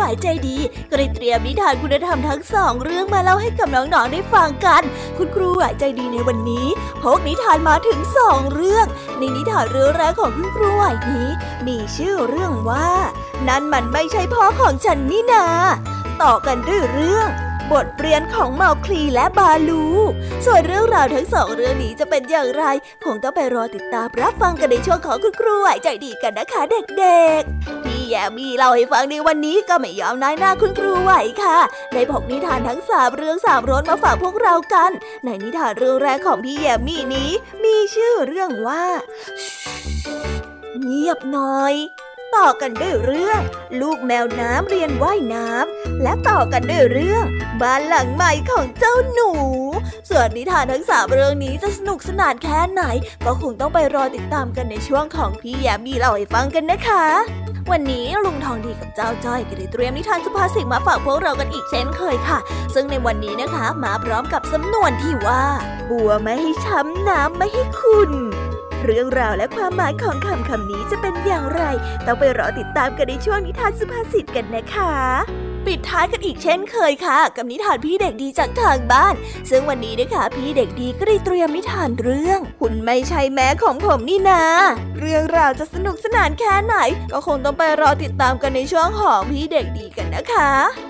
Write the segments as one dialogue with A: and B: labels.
A: วายใจดีก็ได้เตรียมนิทานคุณธรรมทั้งสองเรื่องมาเล่าให้กับน้องๆได้ฟังกัน คุณครูหวใจดีในวันนี้พกนิทานมาถึงสองเรื่อง ในนิทานเรื่องแรกของคุณครูหวายนี้ มีชื่อเรื่องว่า นั่นมันไม่ใช่พ่อของฉันนี่นา ต่อกันด้วยเรื่อง บทเรียนของเมาคลีและบาลู ส่วนเรื่องราวทั้งสองเรื่องนี้จะเป็นอย่างไร คงต้องไปรอติดตามรับฟังกันในช่วงของคุณครูไหวใจดีกันนะคะเด็กๆพี่แยมีเล่าให้ฟังในวันนี้ก็ไม่ยอมน้อยหน้าคุณครูไหวค่ะ ได้พกนิทานทั้งสามเรื่องสามรสมาฝากพวกเรากัน ในนิทานเรื่องแรกของพี่แยมีนี้ มีชื่อเรื่องว่า เงียบหน่อย ต่อกันด้วยเรื่อง ลูกแมวน้ำเรียนว่ายน้ำและต่อกันด้วยเรื่อง บ้านหลังใหม่ของเจ้าหนู ส่วนนิทานทั้งสามเรื่องนี้จะสนุกสนานแค่ไหน ก็คงต้องไปรอติดตามกันในช่วงของพี่แยมมีเล่าให้ฟังกันนะคะ วันนี้ลุงทองดีกับเจ้าจ้อยก็ได้เตรียมนิทานสุภาษิตมาฝากพวกเรากันอีกเช่นเคยค่ะ ซึ่งในวันนี้นะคะ มาพร้อมกับสำนวนที่ว่า บัวไม่ให้ช้ำน้ำไม่ให้คุณ เรื่องราวและความหมายของคำคำนี้จะเป็นอย่างไร ต้องไปรอติดตามกันในช่วงนิทานสุภาษิตกันนะคะปิดท้ายกันอีกเช่นเคยค่ะ กับนิทานพี่เด็กดีจากทางบ้าน ซึ่งวันนี้นะคะพี่เด็กดีก็ได้เตรียมนิทานเรื่อง คุณไม่ใช่แม่ของผมนี่นา เรื่องราวจะสนุกสนานแค่ไหน ก็คงต้องไปรอติดตามกันในช่วงของพี่เด็กดีกันนะคะ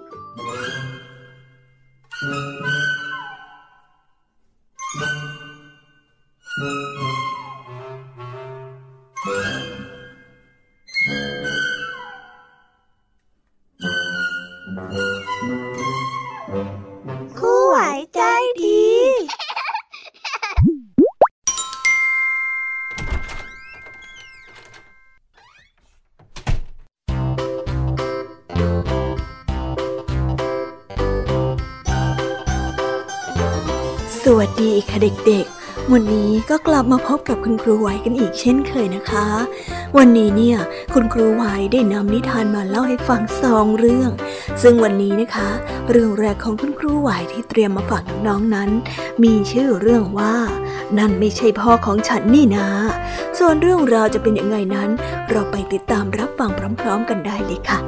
A: เด็กๆ วันนี้ก็กลับมาพบกับคุณครูไหวกันอีกเช่นเคยนะคะ วันนี้เนี่ยคุณครูไหวได้นำนิทานมาเล่าให้ฟังสองเรื่อง ซึ่งวันนี้นะคะ เรื่องแรกของคุณครูไหวที่เตรียมมาฝากน้องๆนั้น มีชื่อเรื่องว่า นั่นไม่ใช่พ่อของฉันนี่นา ส่วนเรื่องราวจะเป็นยังไงนั้น เราไปติดตามรับฟังพร้อม ๆ กันได้เลยค่ะ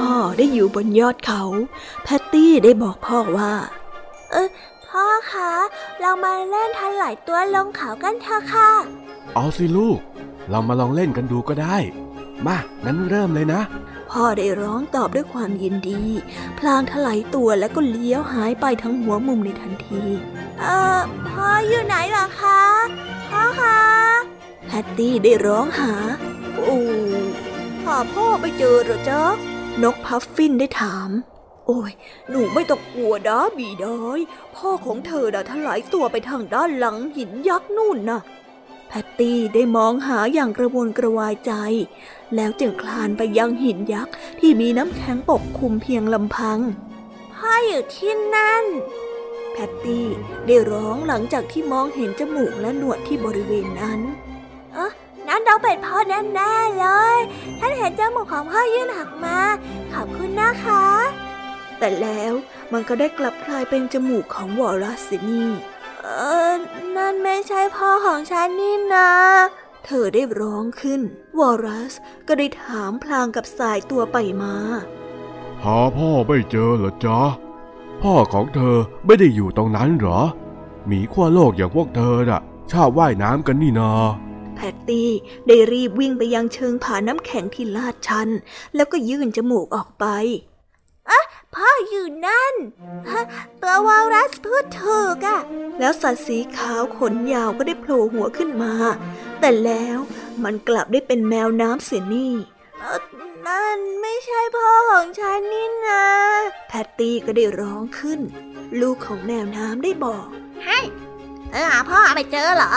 A: พ่อได้อยู่บนยอดเขา แพตตี้ได้บอกพ่อว่า เออพ่อคะ เรามาเล่นทันหลายตัวลงเขากันเถอะค่ะ
B: เอาสิลูก เรามาลองเล่นกันดูก็ได้ มางั้นเริ่มเลยนะ
C: พ่อได้ร้องตอบด้วยความยินดี พลางถลายตัวแล้วก็เลี้ยวหายไปทั้งหัวมุมในทันที เอ่อ พ่ออยู่ไหนล่ะคะ พ่อคะแพตตี้ได้ร้องหา โอ้หาพ่อไปเจอหรอจ๊ะ นกพัฟฟินได้ถาม โอ้ย หนูไม่ต้องกลัวดาบีดอยพ่อของเธอน่ะไถลตัวไปทางด้านหลังหินยักษ์นู่นน่ะ แพตตี้ได้มองหาอย่างกระวนกระวายใจ แล้วจึงคลานไปยังหินยักษ์ที่มีน้ำแข็งปกคลุมเพียงลำพัง พ่ออยู่ที่นั่นแพตตี้ได้ร้องหลังจากที่มองเห็นจมูกและหนวดที่บริเวณนั้นเอ๊ะ นั่นต้องเป็นพ่อแน่ๆเลยฉันเห็นจมูกของพ่อยื่นหักมา ขอบคุณนะคะ แต่แล้วมันก็ได้กลับกลายเป็นจมูกของวอรัสซินีเออนั่นไม่ใช่พ่อของฉันนี่นาเธอได้ร้องขึ้น วอรัสก็ได้ถามพลางกับสายตัวไปมา
B: หาพ่อไม่เจอเหรอจ๊ะ พ่อของเธอไม่ได้อยู่ตรงนั้นเหรอ หมีขั้วโลกอย่างพวกเธอน่ะ ชอบว่ายน้ำกันนี่นา
C: แพตตี้ได้รีบวิ่งไปยังเชิงผาน้ำแข็งที่ลาดชัน แล้วก็ยื่นจมูกออกไปอะพ่ออยู่นั่นฮะตัววารัสพูดถูกอะแล้วสัตว์สีขาวขนยาวก็ได้โผล่หัวขึ้นมา แต่แล้วมันกลับได้เป็นแมวน้ำเสียนี่เอ่อนั่นไม่ใช่พ่อของฉันนี่นะแพตตี้ก็ได้ร้องขึ้น ลูกของแมวน้ำได้บอก ให้เธอหาพ่อไม่เจอเหรอ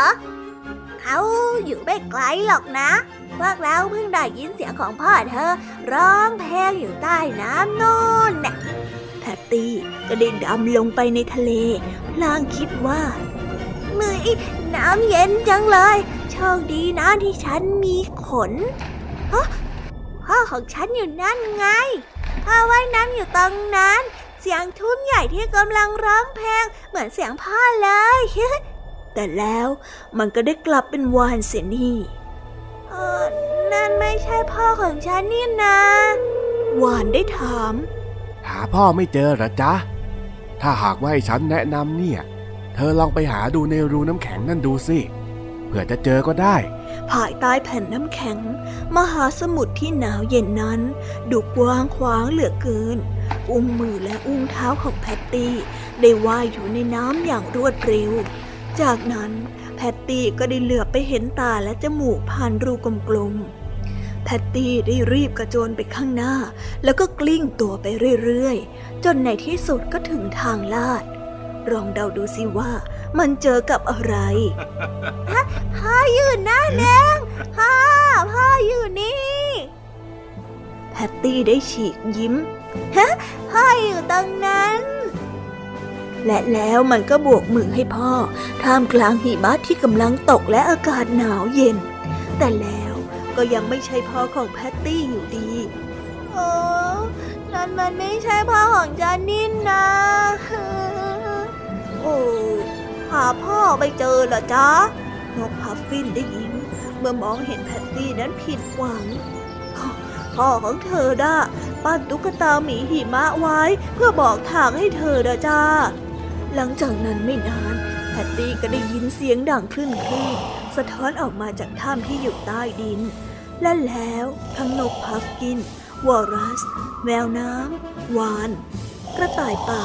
C: เขาอยู่ไม่ไกลหรอกนะ พวกเราเพิ่งได้ยินเสียงของพ่อเธอ ร้องเพลงอยู่ใต้น้ำนู่นน่ะแพตตี้ก็ได้ดำลงไปในทะเล พลางคิดว่าเมื่อยน้ำเย็นจังเลย โชคดีนะที่ฉันมีขนฮะพ่อของฉันอยู่นั่นไงพ่อว่ายน้ำอยู่ตรงนั้น เสียงทุ้มใหญ่ที่กำลังร้องเพลงเหมือนเสียงพ่อเลย แต่แล้วมันก็ได้กลับเป็นวานเสียนี่เออนั่นไม่ใช่พ่อของฉันนี่นะ วานได้ถาม
B: หาพ่อไม่เจอเหรอจ๊ะ ถ้าหากว่าให้ฉันแนะนำเนี่ย เธอลองไปหาดูในรูน้ำแข็งนั่นดูสิ เผื่อจะเจอก็ได้
C: ภายใต้แผ่นน้ำแข็ง มหาสมุทรที่หนาวเย็นนั้น ดูกว้างขวางเหลือเกินอุ้งมือและอุ้งเท้าของแพตตี้ ได้ว่ายอยู่ในน้ำอย่างรวดเร็ว จากนั้นแพตตี้ก็ได้เหลือบไปเห็นตาและจมูกผ่านรูกลมๆ แพตตี้ได้รีบกระโจนไปข้างหน้า แล้วก็กลิ้งตัวไปเรื่อยๆ จนในที่สุดก็ถึงทางลาดลองเดาดูสิว่ามันเจอกับอะไรพ่ออยู่หน้าแดงพ่อพ่ออยู่นี่ แพตตี้ได้ฉีกยิ้มฮะพ่ออยู่ตรงนั้น และแล้วมันก็โบกมือให้พ่อ ท่ามกลางหิมะที่กำลังตกและอากาศหนาวเย็น แต่แล้วก็ยังไม่ใช่พ่อของแพตตี้อยู่ดีโอ้นั่นมันไม่ใช่พ่อของฉันนี่นะโอ้หาพ่อไม่เจอเหรอจ๊ะนกพัฟฟินได้ยินเมื่อมองเห็นแพตตี้นั้นผิดหวัง พ่อของเธอน่ะปั้นตุ๊กตาหมีหิมะไว้ เพื่อบอกทางให้เธอนะจ้า หลังจากนั้นไม่นานแพตตี้ก็ได้ยินเสียงดังขึ้นครืนสะท้อนออกมาจากถ้ำที่อยู่ใต้ดิน และแล้วทั้งนกพัฟกิน วอรัส แมวน้ำ วาน กระต่ายป่า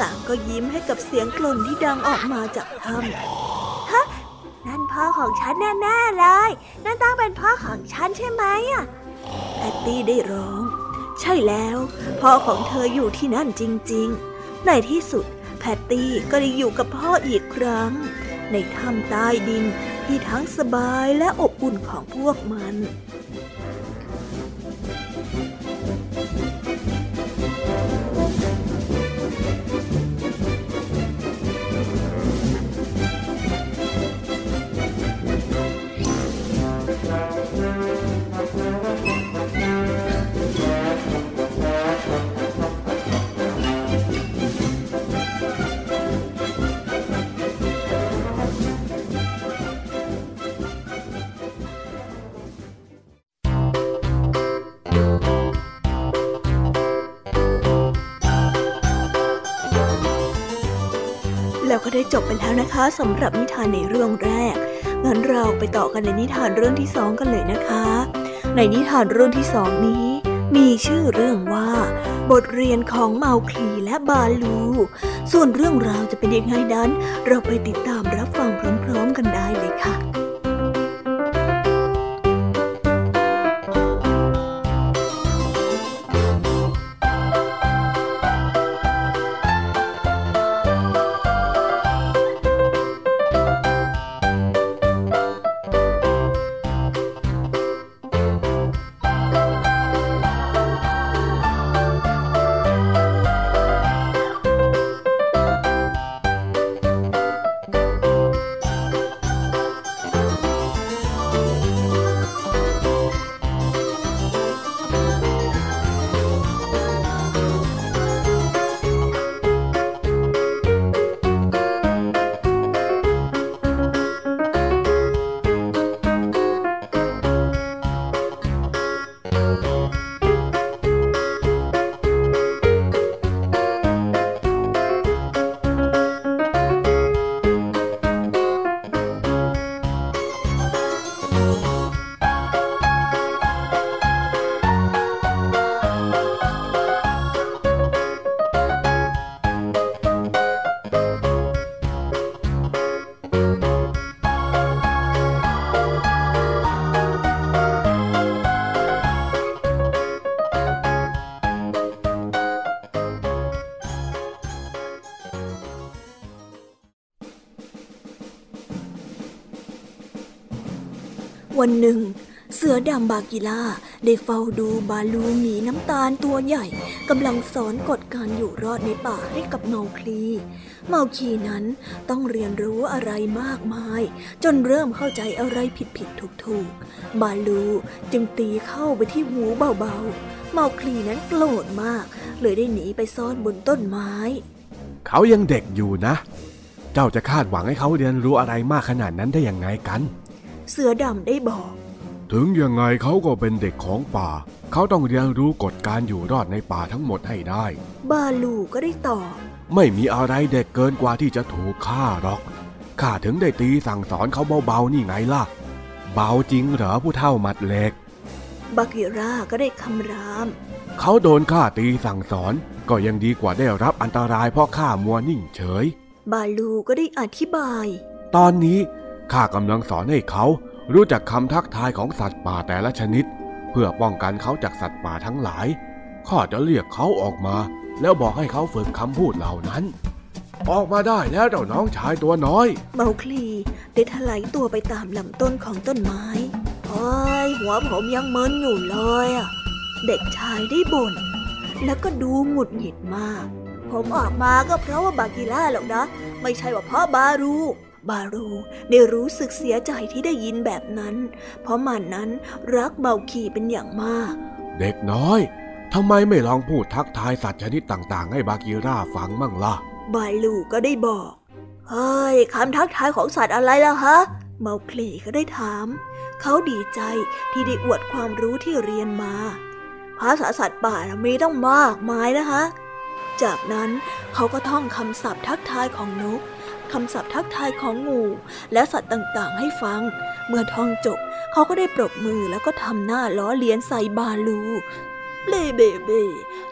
C: ต่างก็ยิ้มให้กับเสียงกลนที่ดังออกมาจากถ้ำฮะนั่นพ่อของฉันแน่ๆเลย นั่นต้องเป็นพ่อของฉันใช่ไหมอะแพตตี้ได้ร้อง ใช่แล้ว พ่อของเธออยู่ที่นั่นจริง ๆ ในที่สุดแพ ตตี้ก็ได้อยู่กับพ่ออีกครั้ง ในถ้ำใต้ดินที่ทั้งสบายและอบอุ่นของพวกมัน จบไปแล้วนะคะสำหรับนิทานในเรื่องแรก งั้นเราไปต่อกันในนิทานเรื่องที่สองกันเลยนะคะ ในนิทานเรื่องที่สองนี้ มีชื่อเรื่องว่า บทเรียนของเมาคลีและบาลู ส่วนเรื่องราวจะเป็นยังไงนั้น เราไปติดตาม วันหนึ่ง เสือดำบากิล่าได้เฝ้าดูบาลูหมีน้ำตาลตัวใหญ่กำลังสอนกฎการอยู่รอดในป่าให้กับเมาคลี เมาคีนั้นต้องเรียนรู้อะไรมากมาย จนเริ่มเข้าใจอะไรผิดผิดถูกถูกบาลูจึงตีเข้าไปที่หูเบาๆ เมาคลีนั้นโกรธมาก เลยได้หนีไปซ่อนบนต้นไม้
B: เขายังเด็กอยู่นะ เจ้าจะคาดหวังให้เขาเรียนรู้อะไรมากขนาดนั้นได้ยังไงกัน
C: เสือดำได้บอก
B: ถึงยังไงเขาก็เป็นเด็กของป่า เขาต้องเรียนรู้กฎการอยู่รอดในป่าทั้งหมดให้ได้
C: บาลูก็ได้ตอบ
B: ไม่มีอะไรเด็กเกินกว่าที่จะถูกฆ่าหรอก ข้าถึงได้ตีสั่งสอนเขาเบาๆนี่ไงล่ะ เบาจริงเหรอผู้เท่ามัดเหล็ก
C: บากิราก็ได้คำราม
B: เขาโดนข้าตีสั่งสอนก็ยังดีกว่าได้รับอันตรายเพราะข้ามัวนิ่งเฉย
C: บาลูก็ได้อธิบาย
B: ตอนนี้ ข้ากำลังสอนให้เขารู้จักคำทักทายของสัตว์ป่าแต่ละชนิด เพื่อป้องกันเขาจากสัตว์ป่าทั้งหลาย ข้าจะเรียกเขาออกมา แล้วบอกให้เขาฝึกคำพูดเหล่านั้น ออกมาได้แล้วเจ้าน้องชายตัวน้อย
C: เมาคลีได้ถลายตัวไปตามลำต้นของต้นไม้โอ้ยหัวผมยังมึนอยู่เลยอะเด็กชายได้บ่นแล้วก็ดูหงุดหงิดมาก ผมออกมาก็เพราะว่าบากิล่าหรอกนะ ไม่ใช่ว่าเพราะบารู บารูได้รู้สึกเสียใจที่ได้ยินแบบนั้น เพราะมันนั้นรักเมาคีเป็นอย่างมาก
B: เด็กน้อยทำไมไม่ลองพูดทักทายสัตว์ชนิดต่างๆ ให้บากิราฟังมั่งล่ะ
C: บาลูก็ได้บอก เฮ้ยคำทักทายของสัตว์อะไรล่ะฮะ เมาคลีก็ได้ถาม เขาดีใจที่ได้อวดความรู้ที่เรียนมา ภาษาสัตว์ป่าน่ะมีต้องมากมายนะคะ จากนั้นเขาก็ท่องคำศัพท์ทักทายของนก คำศัพท์ทักทายของงูและสัตว์ต่างๆ ให้ฟัง เมื่อท่องจบ เขาก็ได้ปรบมือแล้วก็ทำหน้าล้อเลียนใส่บาลูเบเบเบ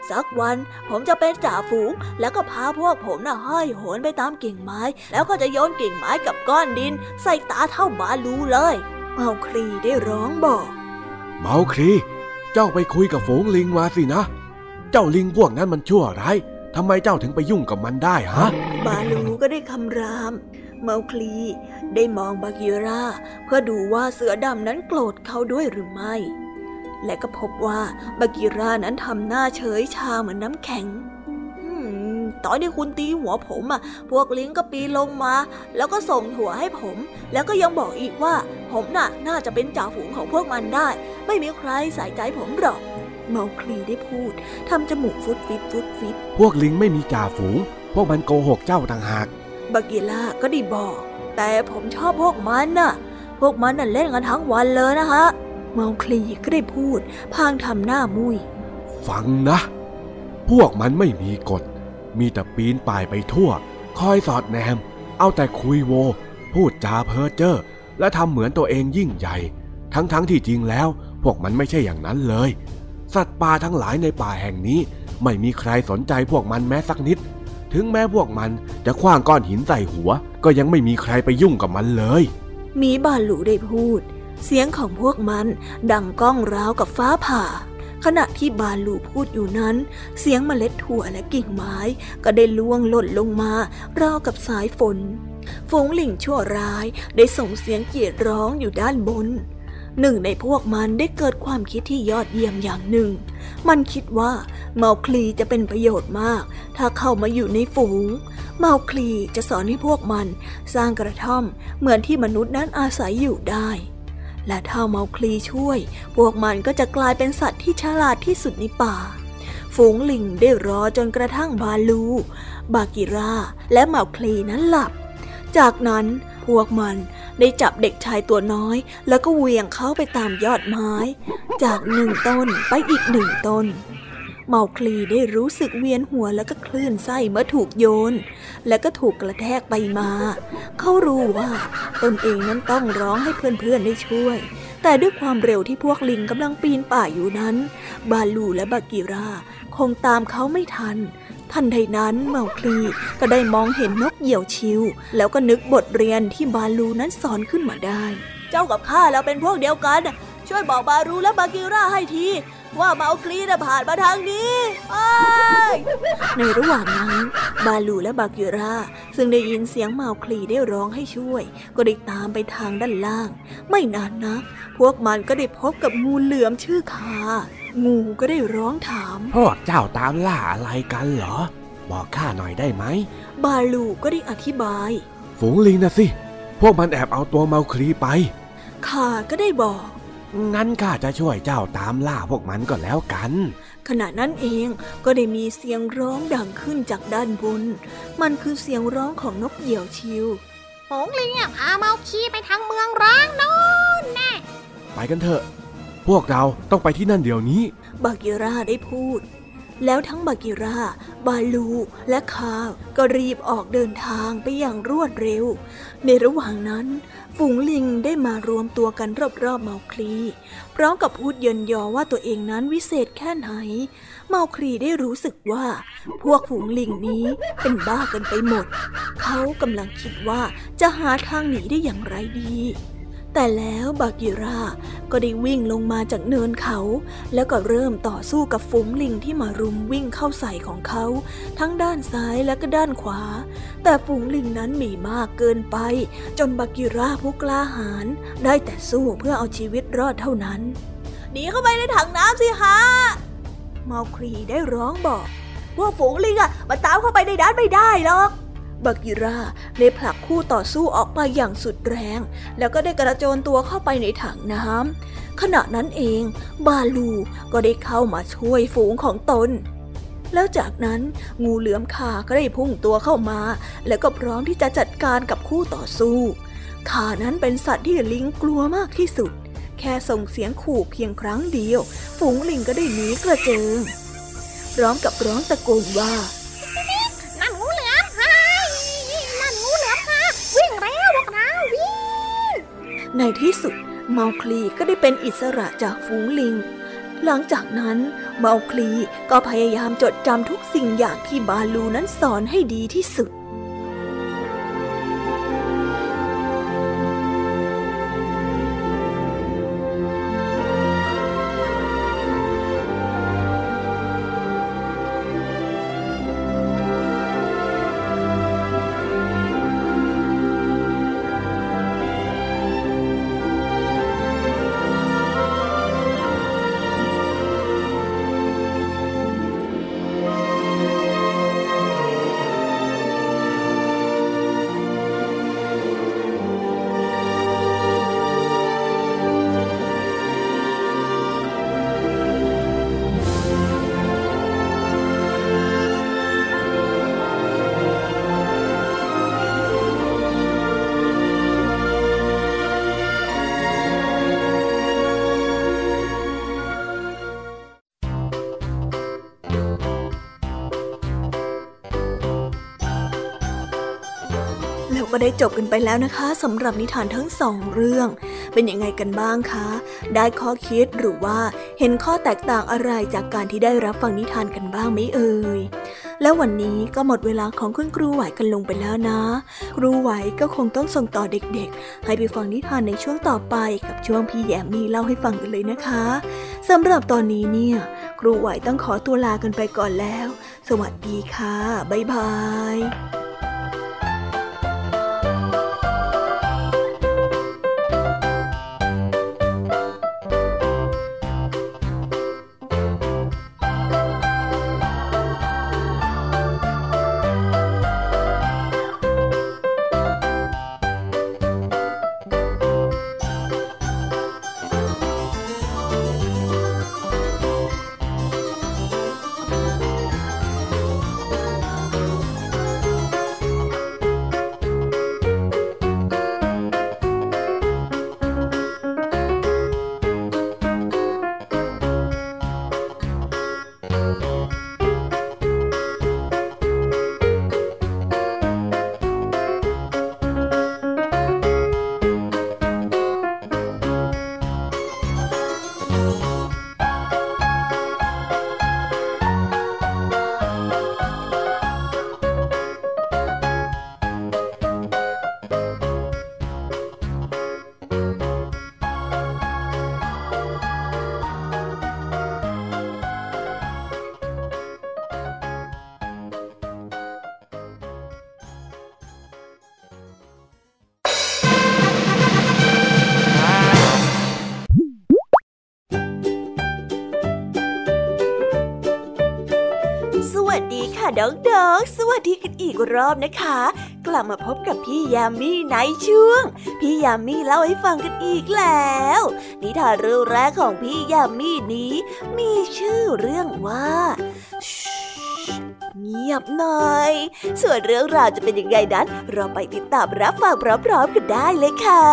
C: สักวันผมจะเป็นจ่าฝูง แล้วก็พาพวกผมน่ะห้อยโหนไปตามกิ่งไม้ แล้วก็จะโยนกิ่งไม้กับก้อนดิน ใส่ตาเท่าบาลูเลยเมาครีได้ร้องบอก
B: เมาครี เจ้าไปคุยกับฝูงลิงมาสินะ เจ้าลิงพวกนั้นมันชั่วร้าย ทำไมเจ้าถึงไปยุ่งกับมันได้ฮะ
C: บาลูก็ได้คำราม เมาคลีได้มองบากิราเพื่อดูว่าเสือดำนั้นโกรธเขาด้วยหรือไม่ และก็พบว่าบากิรานั้นทำหน้าเฉยชาเหมือนน้ำแข็งตอนที่คุณตีหัวผมอะ พวกลิงก็ปีลงมา แล้วก็ส่งถั่วให้ผม แล้วก็ยังบอกอีกว่า ผมน่ะน่าจะเป็นจ่าฝูงของพวกมันได้ ไม่มีใครใส่ใจผมหรอก เมาคลีได้พูดทำจมูกฟุดฟิตฟุดฟิต
B: พวกลิงไม่มีจ่าฝูง พวกมันโกหกเจ้าต่างหาก
C: บากิล่าก็ได้บอก แต่ผมชอบพวกมันน่ะ พวกมันน่ะเล่นกันทั้งวันเลยนะฮะเมาคลีก็ได้พูด พางทำหน้ามุย
B: ฟังนะ พวกมันไม่มีกฎ มีแต่ปีนป่ายไปทั่ว คอยสอดแนม เอาแต่คุยโว พูดจาเพ้อเจ้อและทำเหมือนตัวเองยิ่งใหญ่ ทั้งๆทที่จริงแล้ว พวกมันไม่ใช่อย่างนั้นเลย สัตว์ป่าทั้งหลายในป่าแห่งนี้ ไม่มีใครสนใจพวกมันแม้สักนิด ถึงแม้พวกมันจะคว้างก้อนหินใส่หัว ก็ยังไม่มีใครไปยุ่งกับมันเลย
C: มีบาลูได้พูด เสียงของพวกมันดังก้องราวกับฟ้าผ่า ขณะที่บาลูพูดอยู่นั้น เสียงเมล็ดถั่วและกิ่งไม้ ก็ได้ล่วงหล่นลงมาราวกับสายฝนฝูงลิงชั่วร้ายได้ส่งเสียงเกียดร้องอยู่ด้านบน หนึ่งในพวกมันได้เกิดความคิดที่ยอดเยี่ยมอย่างหนึ่ง มันคิดว่าเมาคลีจะเป็นประโยชน์มาก ถ้าเข้ามาอยู่ในฝูง เมาคลีจะสอนให้พวกมันสร้างกระท่อมเหมือนที่มนุษย์นั้นอาศัยอยู่ได้ และถ้าเมาคลีช่วย พวกมันก็จะกลายเป็นสัตว์ที่ฉลาดที่สุดในป่า ฝูงลิงได้รอจนกระทั่งบาลู บากิราและเมาคลีนั้นหลับ จากนั้นพวกมัน ได้จับเด็กชายตัวน้อย แล้วก็เหวี่ยงเขาไปตามยอดไม้ จากหนึ่งต้นไปอีกหนึ่งต้น เมาคลีได้รู้สึกเวียนหัวแล้วก็คลื่นไส้เมื่อถูกโยน และก็ถูกกระแทกไปมา เขารู้ว่าตนเองนั้นต้องร้องให้เพื่อนๆได้ช่วย แต่ด้วยความเร็วที่พวกลิงกำลังปีนป่าอยู่นั้น บาลูและบากิราคงตามเขาไม่ทัน ทันใดนั้นเมาคลีก็ได้มองเห็นนกเหยี่ยวชิว แล้วก็นึกบทเรียนที่บาลูนั้นสอนขึ้นมาได้ เจ้ากับข้าเราเป็นพวกเดียวกัน ช่วยบอกบารูและบากิราให้ทีว่าเมาคลีนะผ่านมาทางนี้ในระหว่างนั้น บาลูและบากิราซึ่งได้ยินเสียงเมาคลีได้ร้องให้ช่วย ก็ได้ตามไปทางด้านล่าง ไม่นานนะพวกมันก็ได้พบกับงูเหลือมชื่อคา งูก็ได้ร้องถาม
B: พวกเจ้าตามล่าอะไรกันเหรอ บอกข้าหน่อยได้ไหม
C: บาลูก็ได้อธิบาย
B: ฝูงลิงนะสิ พวกมันแอบเอาตัวเมาคลีไป
C: คาก็ได้บอก
B: งั้นข้าจะช่วยเจ้าตามล่าพวกมันก็แล้วกัน
C: ขณะนั้นเองก็ได้มีเสียงร้องดังขึ้นจากด้านบน มันคือเสียงร้องของนกเหยี่ยวชิว
D: หงลิงอะพาเมาคีไปทางเมืองร้างโน่นแน่
B: ไปกันเถอะ พวกเราต้องไปที่นั่นเดี๋ยวนี้
C: บากิราได้พูด แล้วทั้งบากิรา บาลู และคาก็รีบออกเดินทางไปอย่างรวดเร็ว ในระหว่างนั้นฝูงลิงได้มารวมตัวกันรอบๆเมาคลีพร้อมกับพูดเยินยอว่าตัวเองนั้นวิเศษแค่ไหน เมาคลีได้รู้สึกว่า พวกฝูงลิงนี้เป็นบ้ากันไปหมด เขากำลังคิดว่าจะหาทางหนีได้อย่างไรดี แต่แล้วบากิราก็ได้วิ่งลงมาจากเนินเขา แล้วก็เริ่มต่อสู้กับฝูงลิงที่มารุมวิ่งเข้าใส่ของเขา ทั้งด้านซ้ายและก็ด้านขวา แต่ฝูงลิงนั้นมีมากเกินไป จนบากิราผู้กล้าหาญได้แต่สู้เพื่อเอาชีวิตรอดเท่านั้นหนีเข้าไปในถังน้ำสิฮะเมาครีได้ร้องบอก พวกฝูงลิงอะมันตามเข้าไปในด้านไม่ได้หรอก บากิราได้ผลักคู่ต่อสู้ออกไปอย่างสุดแรง แล้วก็ได้กระโจนตัวเข้าไปในถังน้ำขณะนั้นเอง บาลูก็ได้เข้ามาช่วยฝูงของตน แล้วจากนั้นงูเหลือมขาก็ได้พุ่งตัวเข้ามา แล้วก็พร้อมที่จะจัดการกับคู่ต่อสู้ขานั้นเป็นสัตว์ที่ลิงกลัวมากที่สุด แค่ส่งเสียงขู่เพียงครั้งเดียว ฝูงลิงก็ได้หนีกระเจิงพร้อมกับร้องตะโกนว่า ในที่สุดเมาคลีก็ได้เป็นอิสระจากฝูงลิง หลังจากนั้นเมาคลีก็พยายามจดจำทุกสิ่งอย่างที่บาลูนั้นสอนให้ดีที่สุด ก็ได้จบกันไปแล้วนะคะสำหรับนิทานทั้งสองเรื่อง
A: เป็นยังไงกันบ้างคะ ได้ข้อคิดหรือว่าเห็นข้อแตกต่างอะไรจากการที่ได้รับฟังนิทานกันบ้างไหมเอ่ยแล้ววันนี้ก็หมดเวลาของคุณครูไหวกันลงไปแล้วนะ ครูไหวก็คงต้องส่งต่อเด็กๆ ให้ไปฟังนิทานในช่วงต่อไปกับช่วงพี่แยมมีเล่าให้ฟังกันเลยนะคะสำหรับตอนนี้เนี่ย ครูไหวต้องขอตัวลากันไปก่อนแล้ว สวัสดีค่ะ บ๊ายบาย น้องๆ สวัสดีกันอีกรอบนะคะ กลับมาพบกับพี่ยามีในช่วง พี่ยามีเล่าให้ฟังกันอีกแล้ว นิทานเรื่องแรกของพี่ยามีนี้ มีชื่อเรื่องว่าเงียบหน่อย ส่วนเรื่องราวจะเป็นยังไงนั้น เราไปติดตามรับฟังพร้อมๆกันได้เลยค่ะ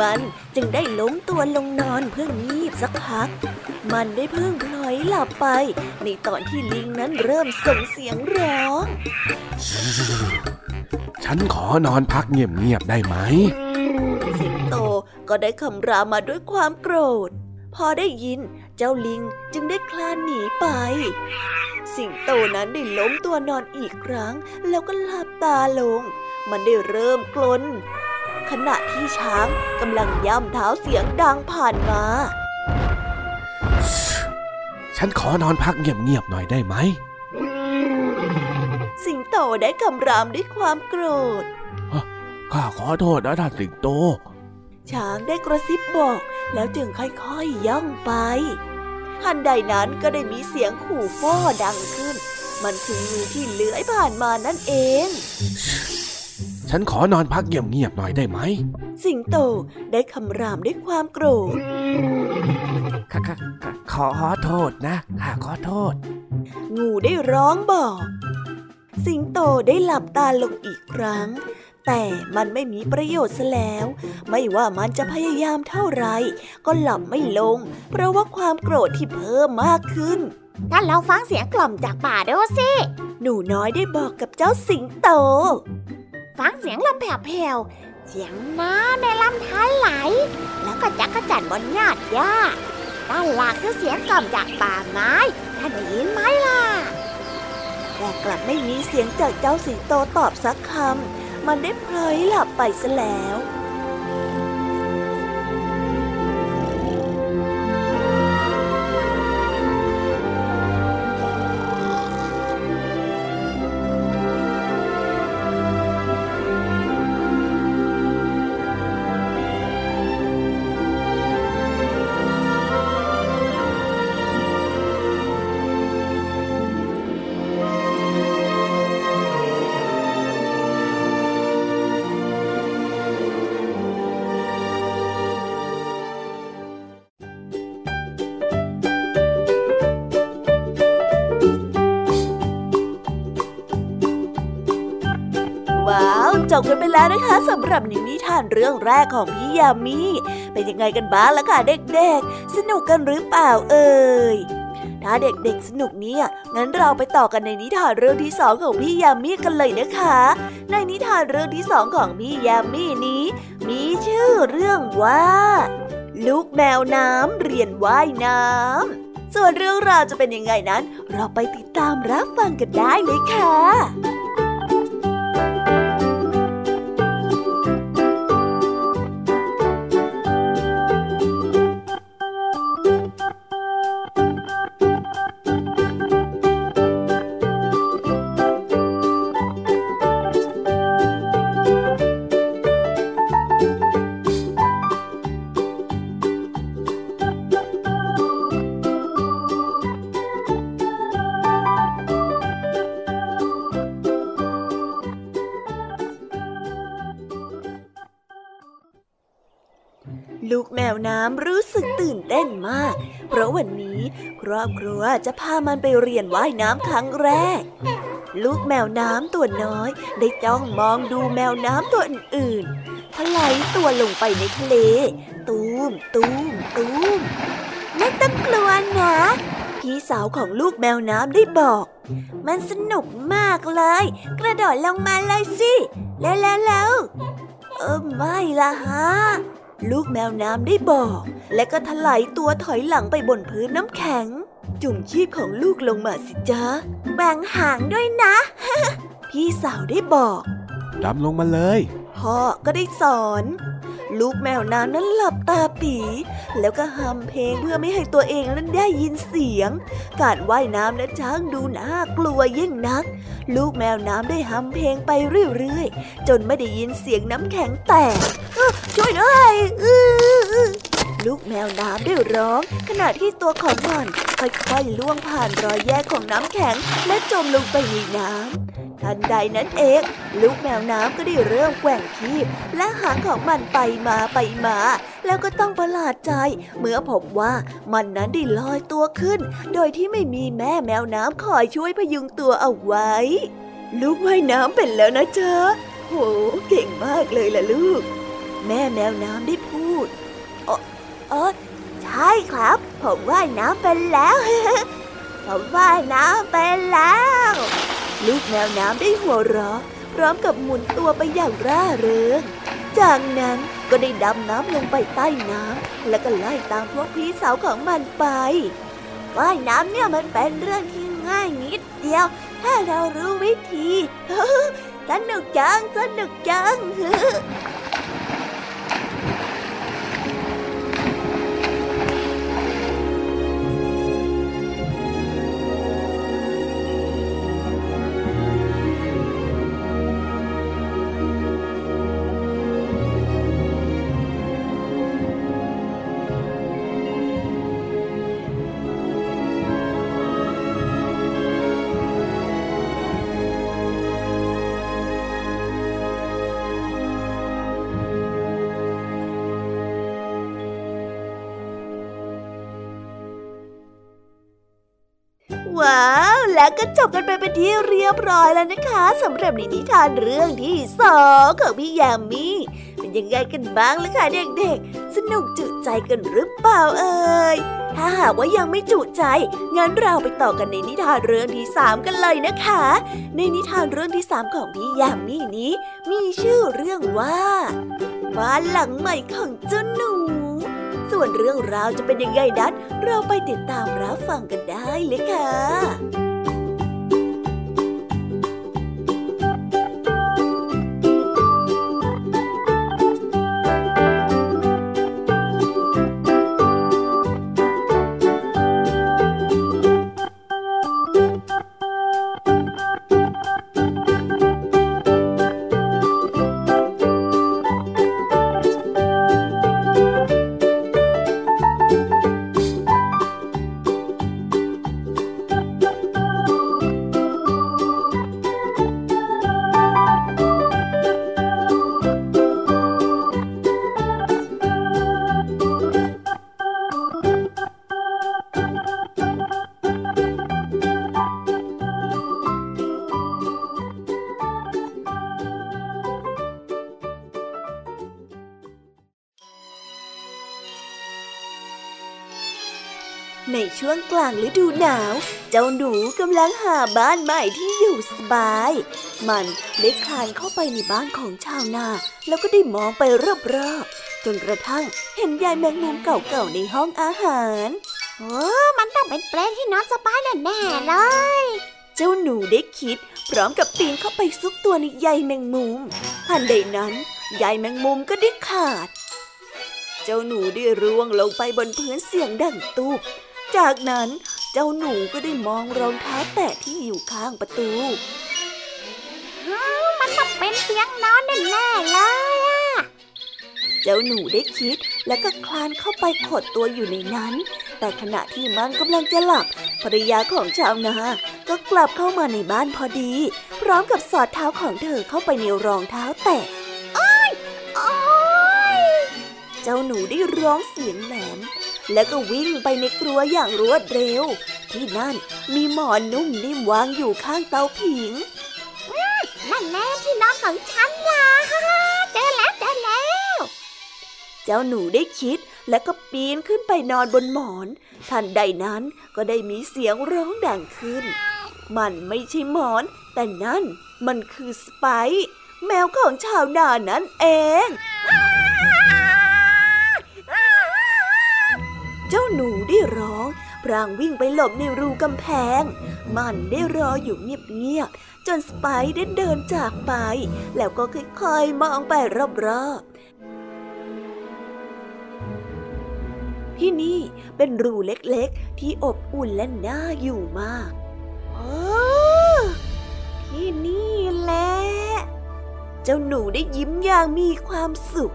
A: มันจึงได้ล้มตัวลงนอนเพื่องีบสักพัก มันได้เพิ่งพลอยหลับไป ในตอนที่ลิงนั้นเริ่มส่งเสียงร้อง
B: ฉันขอนอนพักเงียบๆได้ไหม
A: สิงโตก็ได้คำรามมาด้วยความโกรธ พอได้ยินเจ้าลิงจึงได้คลานหนีไปสิงโตนั้นได้ล้มตัวนอนอีกครั้ง แล้วก็หลับตาลง มันได้เริ่มกลน ขณะที่ช้างกำลังย่ำเท้าเสียงดังผ่านมา
B: ฉันขอนอนพักเงียบๆหน่อยได้ไหม
A: สิงโตได้คำรามด้วยความโกรธ
B: ข้าขอโทษนะท่านสิงโต
A: ช้างได้กระซิบบอก แล้วจึงค่อยๆย่องไปทันใดนั้นก็ได้มีเสียงขู่ฟ้อดังขึ้น มันคืองูที่เลื้อยผ่านมานั่นเอง
B: ฉันขอนอนพักเงียบๆหน่อยได้ไหม
A: สิงโตได้คำรามด้วยความโกรธ
B: ขอโทษนะข้าขอโทษ
A: งูได้ร้องบอก สิงโตได้หลับตาลงอีกครั้ง แต่มันไม่มีประโยชน์ซะแล้ว ไม่ว่ามันจะพยายามเท่าไร ก็หลับไม่ลง เพราะว่าความโกรธที่เพิ่มมากขึ้น
D: งั้นเราฟังเสียงกล่อมจากป่าดูสิ
A: หนูน้อยได้บอกกับเจ้าสิงโต
D: ฟังเสียงลมแผ่วๆ เสียงน้ำในลำธารไหล แล้วก็จักรจันบนยอดหญ้าด้านหลังคือเสียงกล่อมจากป่าไม้ท่านได้ยินไหมล่ะ
A: แต่กลับไม่มีเสียงจากเจ้าสิงโตตอบสักคำ มันได้เพลยหลับไปซะแล้ว หรับในนิทานเรื่องแรกของพี่ยามีเป็นยังไงกันบ้างล่ะคะเด็กๆ สนุกกันหรือเปล่าเอ่ยถ้าเด็กๆสนุกเนี่ย งั้นเราไปต่อกันในนิทานเรื่องที่สองของพี่ยามีกันเลยนะคะ ในนิทานเรื่องที่สองของพี่ยามีนี้ มีชื่อเรื่องว่า ลูกแมวน้ำเรียนว่ายน้ำส่วนเรื่องราวจะเป็นยังไงนั้น เราไปติดตามรับฟังกันได้เลยค่ะ รอบครัวจะพามันไปเรียนว่ายน้ำครั้งแรก ลูกแมวน้ำตัวน้อย ได้จ้องมองดูแมวน้ำตัวอื่นๆถลายตัวลงไปในทะเล ตูมตูมตูมไม่ต้องกลัวนะ พี่สาวของลูกแมวน้ำได้บอก มันสนุกมากเลย กระโดดลงมาเลยสิ แล้วแล้วแล้วเออไม่ละฮะ ลูกแมวน้ำได้บอก และก็ถลายตัวถอยหลังไปบนพื้นน้ำแข็ง จุ่มชีพของลูกลงมาสิจ๊ะแบ่งหางด้วยนะ พี่สาวได้บอก
B: ดำลงมาเลย
A: พ่อก็ได้สอน ลูกแมวน้ำนั้นหลับตาปี แล้วก็ฮัมเพลงเพื่อไม่ให้ตัวเองนั้นได้ยินเสียง การว่ายน้ำนั้นช่างดูน่ากลัวยิ่งนัก ลูกแมวน้ำได้ฮัมเพลงไปเรื่อยๆ จนไม่ได้ยินเสียงน้ำแข็งแตกช่วยด้วยอื้อ ลูกแมวน้ำได้ร้อง ขณะที่ตัวของมันค่อยๆล่วงผ่านรอยแยกของน้ำแข็ง และจมลงไปในน้ำทันใดนั้นเอง ลูกแมวน้ำก็ได้เริ่มแกว่งคีบและหางของมันไปมาไปมา แล้วก็ต้องประหลาดใจ เมื่อพบว่ามันนั้นได้ลอยตัวขึ้น โดยที่ไม่มีแม่แมวน้ำคอยช่วยพยุงตัวเอาไว้ ลูกว่ายน้ำเป็นแล้วนะจ๊ะโหเก่งมากเลยล่ะลูก แม่แมวน้ำได้พูด เออใช่ครับ ผมว่ายน้ำเป็นแล้ว ผมว่ายน้ำเป็นแล้ว ลูกแมวน้ำได้หัวเราะพร้อมกับหมุนตัวไปอย่างร่าเริง จากนั้นก็ได้ดำน้ำลงไปใต้น้ำแล้วก็ไล่ตามพวกพี่สาวของมันไปว่ายน้ำเนี่ยมันเป็นเรื่องที่ง่ายนิดเดียว ถ้าเรารู้วิธีสนุกจังสนุกจัง ก็จบกันไปเป็นที่เรียบร้อยแล้วนะคะสำหรับนิทานเรื่องที่สองของพี่ยามีเป็นยังไงกันบ้างล่ะคะเด็กๆ สนุกจุใจกันหรือเปล่าเอ่ยถ้าหากว่ายังไม่จุใจ งั้นเราไปต่อกันในนิทานเรื่องที่สามกันเลยนะคะ ในนิทานเรื่องที่สามของพี่ยามีนี้ มีชื่อเรื่องว่าบ้านหลังใหม่ของเจ้าหนูส่วนเรื่องราวจะเป็นยังไงนั้นเราไปติดตามรับฟังกันได้เลยค่ะ จ้าหนูกำลังหาบ้านใหม่ที่อยู่สบาย มันได้คลานเข้าไปในบ้านของชาวนา แล้วก็ได้มองไปรอบๆจนกระทั่งเห็นยายแมงมุมเก่าๆในห้องอาหาร
D: โอ้มันต้องเป็นเปลนที่นอนสบายแน่ๆเลย
A: เจ้าหนูได้คิด พร้อมกับปีนเข้าไปซุกตัวในใยแมงมุมทันใดนั้นใยแมงมุมก็ได้ขาด เจ้าหนูได้ร่วงลงไปบนพื้นเสียงดังตูบจากนั้น เจ้าหนูก็ได้มองรองเท้าแตะที่อยู่ข้างประตู
D: มันต้องเป็นเสียงนอนแน่ๆเลยอะ
A: เจ้าหนูได้คิดแล้วก็คลานเข้าไปขดตัวอยู่ในนั้น แต่ขณะที่มันกำลังจะหลับภรรยาของชาวนาก็กลับเข้ามาในบ้านพอดี พร้อมกับสอดเท้าของเธอเข้าไปในรองเท้าแตะ
D: โอ้ย
A: เจ้าหนูได้ร้องเสียงแหลม แล้วก็วิ่งไปในครัวอย่างรวดเร็ว ที่นั่นมีหมอนนุ่มนิ่มวางอยู่ข้างเตาผิง
D: นั่นแน่ที่นอนของฉันล่ะเจอแล้วเจอแล้ว
A: เจ้าหนูได้คิดและก็ปีนขึ้นไปนอนบนหมอน ทันใดนั้นก็ได้มีเสียงร้องดังขึ้น มันไม่ใช่หมอน แต่นั่นมันคือสไปซ์แมวของชาวนานั่นเอง เจ้าหนูได้ร้อง พรางวิ่งไปหลบในรูกำแพง มันได้รออยู่เงียบๆ จนสไปซ์ได้เดินจากไป แล้วก็ค่อยๆมองไปรอบๆที่นี่เป็นรูเล็กๆ ที่อบอุ่นและน่าอยู่มากอที่นี่แหละ เจ้าหนูได้ยิ้มอย่างมีความสุข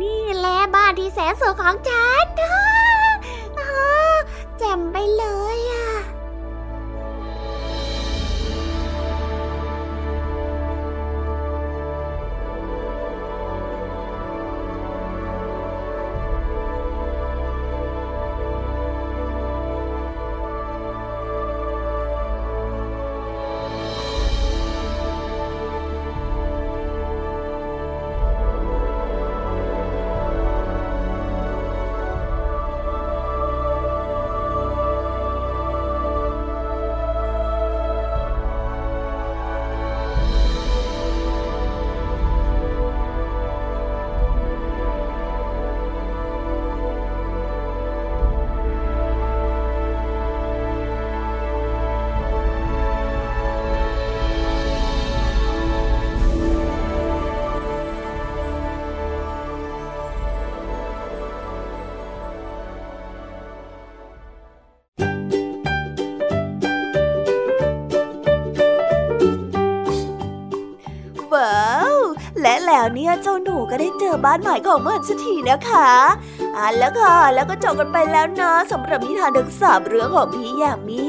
D: นี่แหละบ้านที่แสนสวยของฉันแจ่มไปเลยอะ
A: อบ้านใหม่ของมันสักทีนะคะอ่านแล้วค่ะ แล้วก็จบกันไปแล้วนะสำหรับนิทานทั้งสามเรื่องของพี่ยามี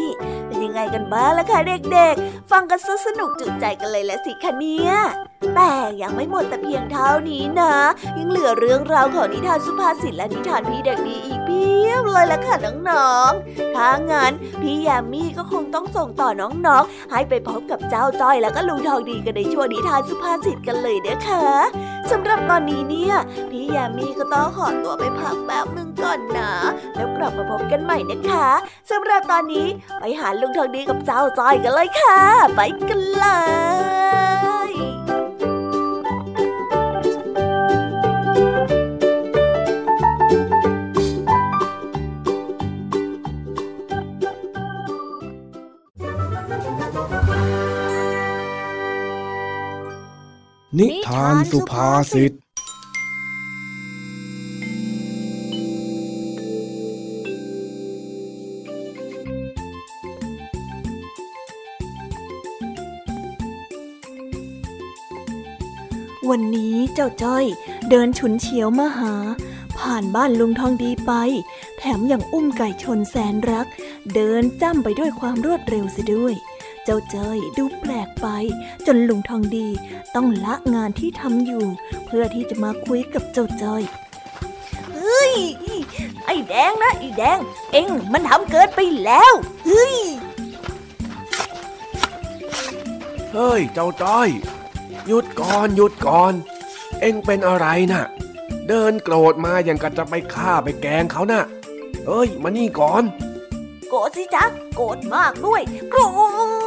A: เป็นยังไงกันบ้างล่ะคะเด็กๆ ฟังกันซะสนุกจุใจกันเลยและสิคะเนี่ยแต่ยังไม่หมดแต่เพียงเท่านี้นะ ยังเหลือเรื่องราวของนิทานสุภาษิตและนิทานพี่เด็กดีอีกเพียบเลยละค่ะน้องๆ ถ้างั้นพี่ยามีก็คงต้องส่งต่อน้องๆ ให้ไปพบกับเจ้าจ้อยแล้วก็ลุงทองดีกันในช่วงนิทานสุภาษิตกันเลยนะคะ
C: สำหรับตอนนี้เนี่ย พี่ยามีก็ต้องขอตัวไปพักแป๊บหนึ่งก่อนนะ แล้วกลับมาพบกันใหม่นะคะสำหรับตอนนี้ไปหาลุงทองดีกับเจ้าจอยกันเลยค่ะ ไปกันเลย
B: นิทานสุภาษิต
C: วันนี้เจ้าจ้อยเดินฉุนเฉียวมาหา ผ่านบ้านลุงทองดีไป แถมยังอุ้มไก่ชนแสนรัก เดินจ้ำไปด้วยความรวดเร็วเสียด้วย เจ้าจ้อยดูแปลกไป จนลุงทองดีต้องละงานที่ทำอยู่ เพื่อที่จะมาคุยกับเจ้าจ้อยเฮ้ยไอ้แดงนะไอ้แดง เอ็งมันทำเกินไปแล้วเฮ้ย
B: เฮ้ยเจ้าจ้อย หยุดก่อนหยุดก่อน เอ็งเป็นอะไรน่ะ เดินโกรธมาอย่างกับจะไปฆ่าไปแกล้งเขาน่ะเอ้ย มานี่ก่อน
C: โกรธสิจ๊ะ โกรธมากด้วย โกรธ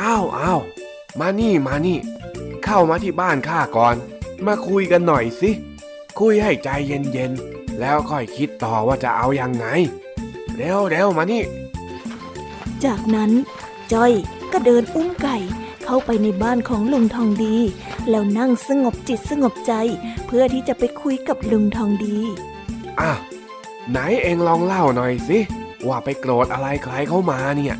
B: อ้าวอ้าวมานี่มานี่ เข้ามาที่บ้านข้าก่อน มาคุยกันหน่อยสิ คุยให้ใจเย็นๆ แล้วค่อยคิดต่อว่าจะเอายังไง เร็วเร็วมานี่
C: จากนั้นจ้อยก็เดินอุ้มไก่เข้าไปในบ้านของลุงทองดี แล้วนั่งสงบจิตสงบใจ เพื่อที่จะไปคุยกับลุงทองดี
B: อะไหนเองลองเล่าหน่อยสิว่าไปโกรธอะไรใครเข้ามาเนี่ย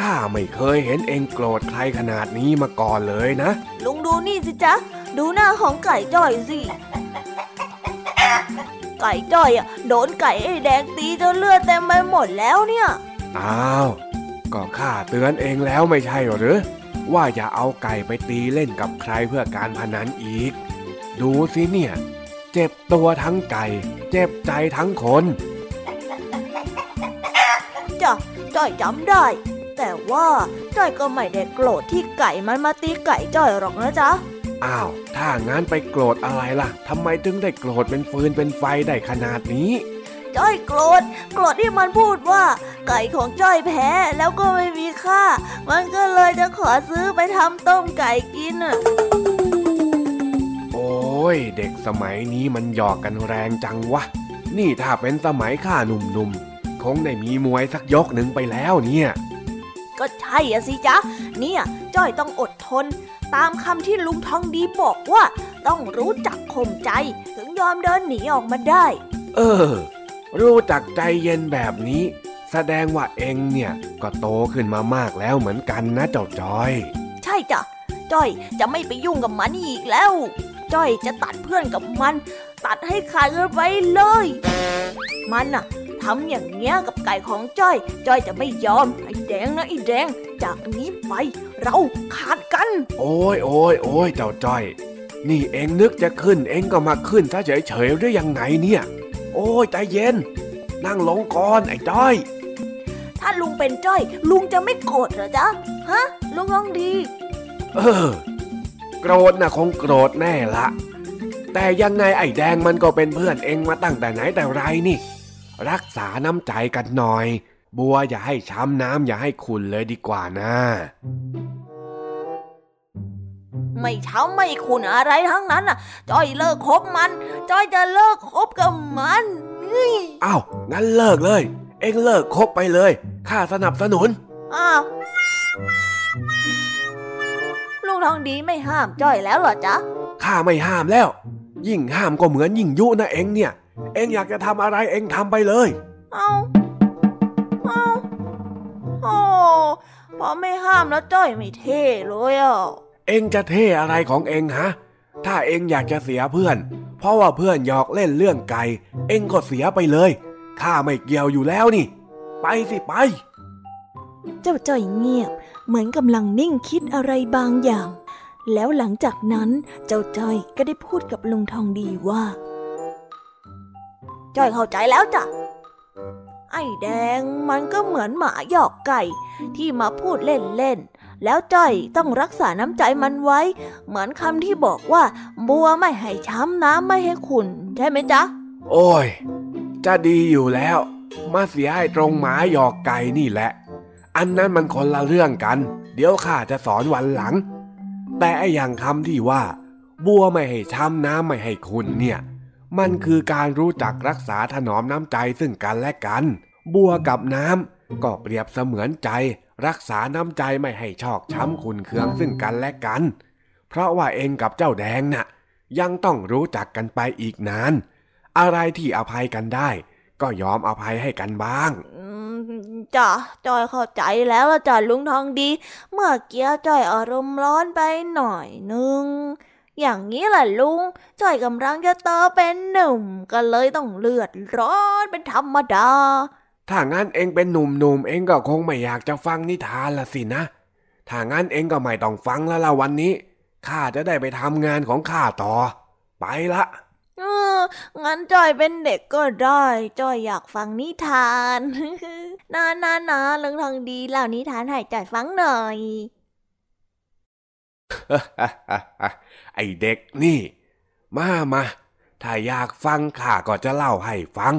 B: ข้าไม่เคยเห็นเองโกรธใครขนาดนี้มาก่อนเลยนะ
C: ลุงดูนี่สิจ๊ะ ดูหน้าของไก่จ้อยสิ ไก่จ้อยอะโดนไก่ไอ้แดงตีจนเลือดเต็มไปหมดแล้วเนี่ย
B: อ้าว ก็ข้าเตือนเองแล้วไม่ใช่หรือ ว่าอย่าเอาไก่ไปตีเล่นกับใครเพื่อการพนันอีก ดูสิเนี่ย เจ็บตัวทั้งไก่ เจ็บใจทั้งคน
C: จ้ะจ้อยจำได้ แต่ว่าจ้อยก็ไม่ได้โกรธที่ไก่มันมาตีไก่จ้อยหรอกนะจ๊ะ
B: อ้าว ถ้างั้นไปโกรธอะไรล่ะทำไมถึงได้โกรธเป็นฟืนเป็นไฟได้ขนาดนี้
C: จ้อยโกรธโกรธที่มันพูดว่า ไก่ของจ้อยแพ้แล้วก็ไม่มีค่า มันก็เลยจะขอซื้อไปทำต้มไก่กินอะ
B: โอ้ยเด็กสมัยนี้มันหยอกกันแรงจังวะ นี่ถ้าเป็นสมัยข้าหนุ่มๆ คงได้มีมวยสักยกหนึ่งไปแล้วเนี่ย
C: ก็ใช่อะสิจ๊ะ เนี่ยจ้อยต้องอดทน ตามคำที่ลุงทองดีบอกว่า ต้องรู้จักข่มใจ ถึงยอมเดินหนีออกมาได้
B: เออ รู้จักใจเย็นแบบนี้ แสดงว่าเองเนี่ย ก็โตขึ้นมามากแล้วเหมือนกันนะเจ้าจอย
C: ใช่จ้ะจ้อยจะไม่ไปยุ่งกับมันอีกแล้ว จ้อยจะตัดเพื่อนกับมัน ตัดให้ขาดกันไปเลย มันน่ะ ทำอย่างเงี้ยกับไก่ของจ้อย จ้อยจะไม่ยอมไอ้แดงนะไอ้แดง จากนี้ไปเราขาดกัน
B: โอ้ยโอ้ยโอ้ยเจ้าจ้อย นี่เองนึกจะขึ้นเองก็มาขึ้นซะเฉยๆหรือยังไงเนี่ย โอ้ยใจเย็น นั่งลงก่อนไอ้จ้อย
C: ถ้าลุงเป็นจ้อย ลุงจะไม่โกรธเหรอจ๊ะฮะลุงลองดี
B: เออ โกรธนะคงโกรธแน่ละแต่ยังไงไอ้แดงมันก็เป็นเพื่อนเองมาตั้งแต่ไหนแต่ไรนี่ รักษาน้ำใจกันหน่อย บัวอย่าให้ช้ำน้ำอย่าให้ขุนเลยดีกว่านะ
C: ไม่เช้าไม่คุณอะไรทั้งนั้นน่ะจ้อยเลิกคบมันจ้อยจะเลิกคบกับมันเฮ้ย
B: อ้าวงั้นเลิกเลย เองเลิกคบไปเลยข้าสนับสนุน
C: อ้าวลุงทองดีไม่ห้ามจ้อยแล้วเหรอจ๊ะ
B: ข้าไม่ห้ามแล้ว ยิ่งห้ามก็เหมือนยิ่งยุนะเองเนี่ย เองอยากจะทำอะไรเองทำไปเลย
C: เอาเอาโอ้พอไม่ห้ามแล้วจ้อยไม่เท่เลยอะ
B: เองจะเท่อะไรของเองฮะ ถ้าเองอยากจะเสียเพื่อน เพราะว่าเพื่อนหยอกเล่นเรื่องไก่ เองก็เสียไปเลย ข้าไม่เกี่ยวอยู่แล้วนี่ ไปสิไป
C: เจ้าจ้อยเงียบ เหมือนกำลังนิ่งคิดอะไรบางอย่าง แล้วหลังจากนั้นเจ้าจ้อยก็ได้พูดกับลุงทองดีว่า จ้อยเข้าใจแล้วจ้ะ ไอ้แดงมันก็เหมือนหมาหยอกไก่ที่มาพูดเล่นๆ
A: แล้วจ้อยต้องรักษาน้ำใจมันไว้ เหมือนคำที่บอกว่า บัวไม่ให้ช้ำน้ำไม่ให้ขุนใช่ไหมจ๊ะ
B: โอ้ย จะดีอยู่แล้ว มาเสียให้ตรงหมาหยอกไก่นี่แหละ อันนั้นมันคนละเรื่องกัน เดี๋ยวข้าจะสอนวันหลัง แต่ไออย่างคำที่ว่า บัวไม่ให้ช้ำน้ำไม่ให้คุณเนี่ย มันคือการรู้จักรักษาถนอมน้ำใจซึ่งกันและกัน บัวกับน้ำก็เปรียบเสมือนใจ รักษาน้ำใจไม่ให้ชอกช้ำขุนเคืองซึ่งกันและกัน เพราะว่าเองกับเจ้าแดงน่ะ ยังต้องรู้จักกันไปอีกนาน อะไรที่อภัยกันได้ ก็ยอมอภัยให้กันบ้าง
A: จ้ะจอยเข้าใจแล้วละจ้ะลุงทองดี เมื่อกี้จอยอารมณ์ร้อนไปหน่อยนึง อย่างนี้แหละลุงจอยกำลังจะโตเป็นหนุ่ม ก็เลยต้องเลือดร้อนเป็นธรรมดา
B: ถ้างั้นเองเป็นหนุ่มๆเองก็คงไม่อยากจะฟังนิทานละสินะ ถ้างั้นเองก็ไม่ต้องฟังแล้วละวันนี้ ข้าจะได้ไปทำงานของข้าต่อ ไปละ
A: เอองั้นจอยเป็นเด็กก็ได้จอยอยากฟังนิทาน นานานาลุงทองดีเล่านิทานให้จอยฟังหน่อย
B: ไอเด็กนี่ มามาถ้าอยากฟังข้าก็จะเล่าให้ฟัง